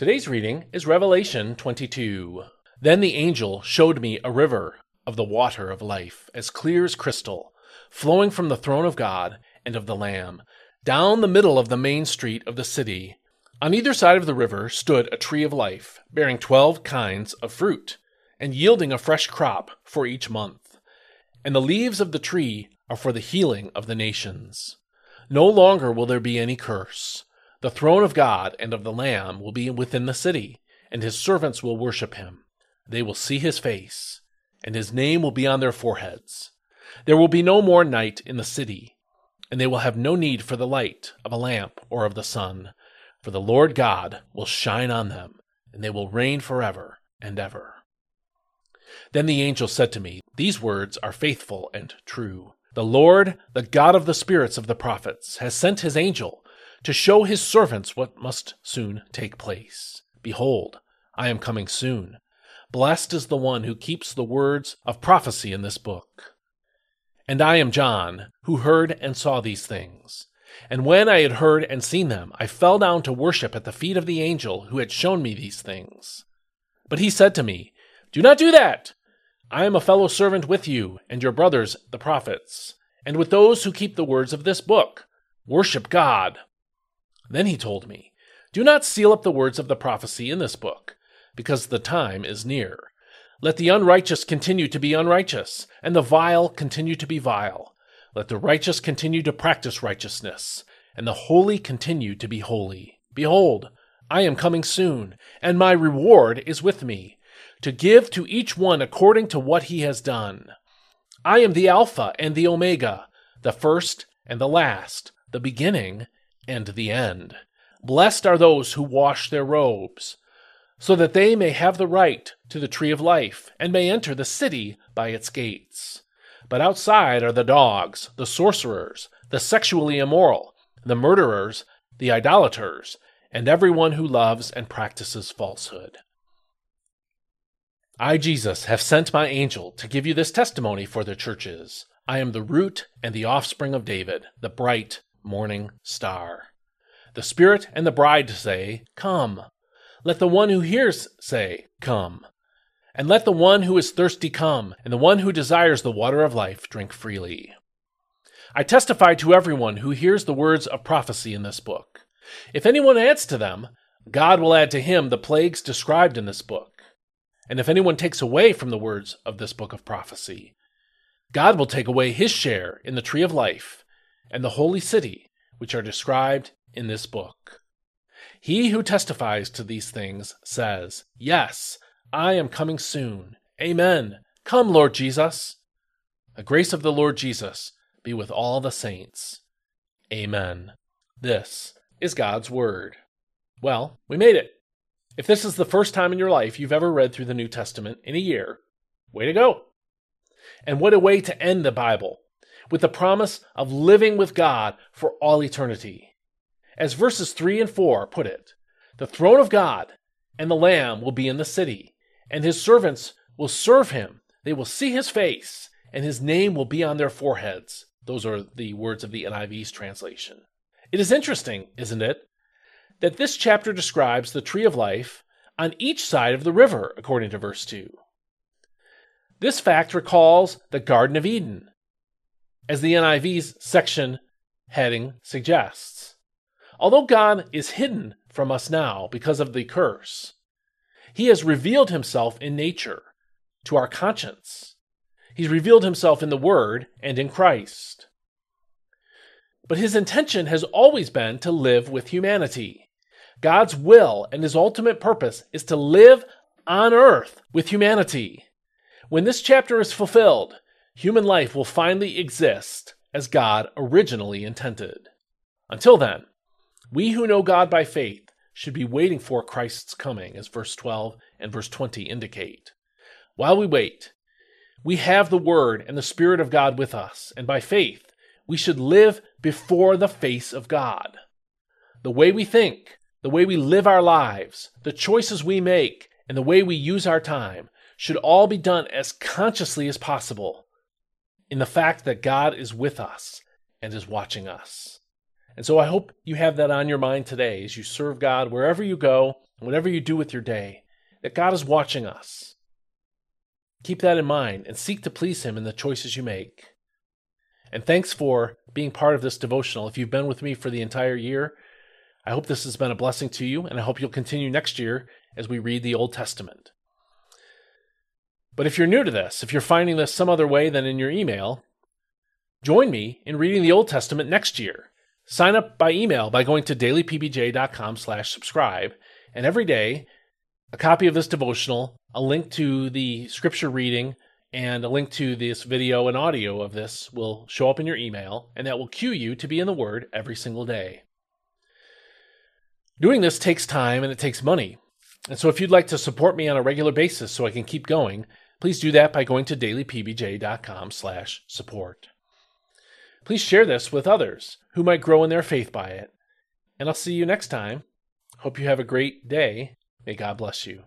Today's reading is Revelation 22. Then the angel showed me a river of the water of life, as clear as crystal, flowing from the throne of God and of the Lamb, down the middle of the main street of the city. On either side of the river stood a tree of life, bearing twelve kinds of fruit, and yielding a fresh crop for each month. And the leaves of the tree are for the healing of the nations. No longer will there be any curse. The throne of God and of the Lamb will be within the city, and his servants will worship him. They will see his face, and his name will be on their foreheads. There will be no more night in the city, and they will have no need for the light of a lamp or of the sun, for the Lord God will shine on them, and they will reign forever and ever. Then the angel said to me, These words are faithful and true. The Lord, the God of the spirits of the prophets, has sent his angel to show his servants what must soon take place. Behold, I am coming soon. Blessed is the one who keeps the words of prophecy in this book. And I am John, who heard and saw these things. And when I had heard and seen them, I fell down to worship at the feet of the angel who had shown me these things. But he said to me, Do not do that! I am a fellow servant with you and your brothers, the prophets, and with those who keep the words of this book. Worship God. Then he told me, Do not seal up the words of the prophecy in this book, because the time is near. Let the unrighteous continue to be unrighteous, and the vile continue to be vile. Let the righteous continue to practice righteousness, and the holy continue to be holy. Behold, I am coming soon, and my reward is with me, to give to each one according to what he has done. I am the Alpha and the Omega, the first and the last, the beginning and the end. Blessed are those who wash their robes, so that they may have the right to the tree of life, and may enter the city by its gates. But outside are the dogs, the sorcerers, the sexually immoral, the murderers, the idolaters, and everyone who loves and practices falsehood. I, Jesus, have sent my angel to give you this testimony for the churches. I am the root and the offspring of David, the bright morning star. The Spirit and the bride say, Come. Let the one who hears say, Come. And let the one who is thirsty come, and the one who desires the water of life drink freely. I testify to everyone who hears the words of prophecy in this book. If anyone adds to them, God will add to him the plagues described in this book. And if anyone takes away from the words of this book of prophecy, God will take away his share in the tree of life and the holy city, which are described in this book. He who testifies to these things says, Yes, I am coming soon. Amen. Come, Lord Jesus. The grace of the Lord Jesus be with all the saints. Amen. This is God's Word. Well, we made it. If this is the first time in your life you've ever read through the New Testament in a year, way to go. And what a way to end the Bible with the promise of living with God for all eternity. As verses 3 and 4 put it, the throne of God and the Lamb will be in the city, and his servants will serve him. They will see his face, and his name will be on their foreheads. Those are the words of the NIV's translation. It is interesting, isn't it, that this chapter describes the tree of life on each side of the river, according to verse 2. This fact recalls the Garden of Eden, as the NIV's section heading suggests. Although God is hidden from us now because of the curse, he has revealed himself in nature to our conscience. He's revealed himself in the Word and in Christ. But his intention has always been to live with humanity. God's will and his ultimate purpose is to live on earth with humanity. When this chapter is fulfilled, human life will finally exist as God originally intended. Until then, we who know God by faith should be waiting for Christ's coming, as verse 12 and verse 20 indicate. While we wait, we have the Word and the Spirit of God with us, and by faith, we should live before the face of God. The way we think, the way we live our lives, the choices we make, and the way we use our time should all be done as consciously as possible in the fact that God is with us and is watching us. And so I hope you have that on your mind today as you serve God wherever you go, and whatever you do with your day, that God is watching us. Keep that in mind and seek to please Him in the choices you make. And thanks for being part of this devotional. If you've been with me for the entire year, I hope this has been a blessing to you, and I hope you'll continue next year as we read the Old Testament. But if you're new to this, if you're finding this some other way than in your email, join me in reading the Old Testament next year. Sign up by email by going to dailypbj.com slash subscribe, and every day, a copy of this devotional, a link to the scripture reading, and a link to this video and audio of this will show up in your email, and that will cue you to be in the Word every single day. Doing this takes time and it takes money. And so if you'd like to support me on a regular basis so I can keep going, please do that by going to dailypbj.com slash support. Please share this with others who might grow in their faith by it. And I'll see you next time. Hope you have a great day. May God bless you.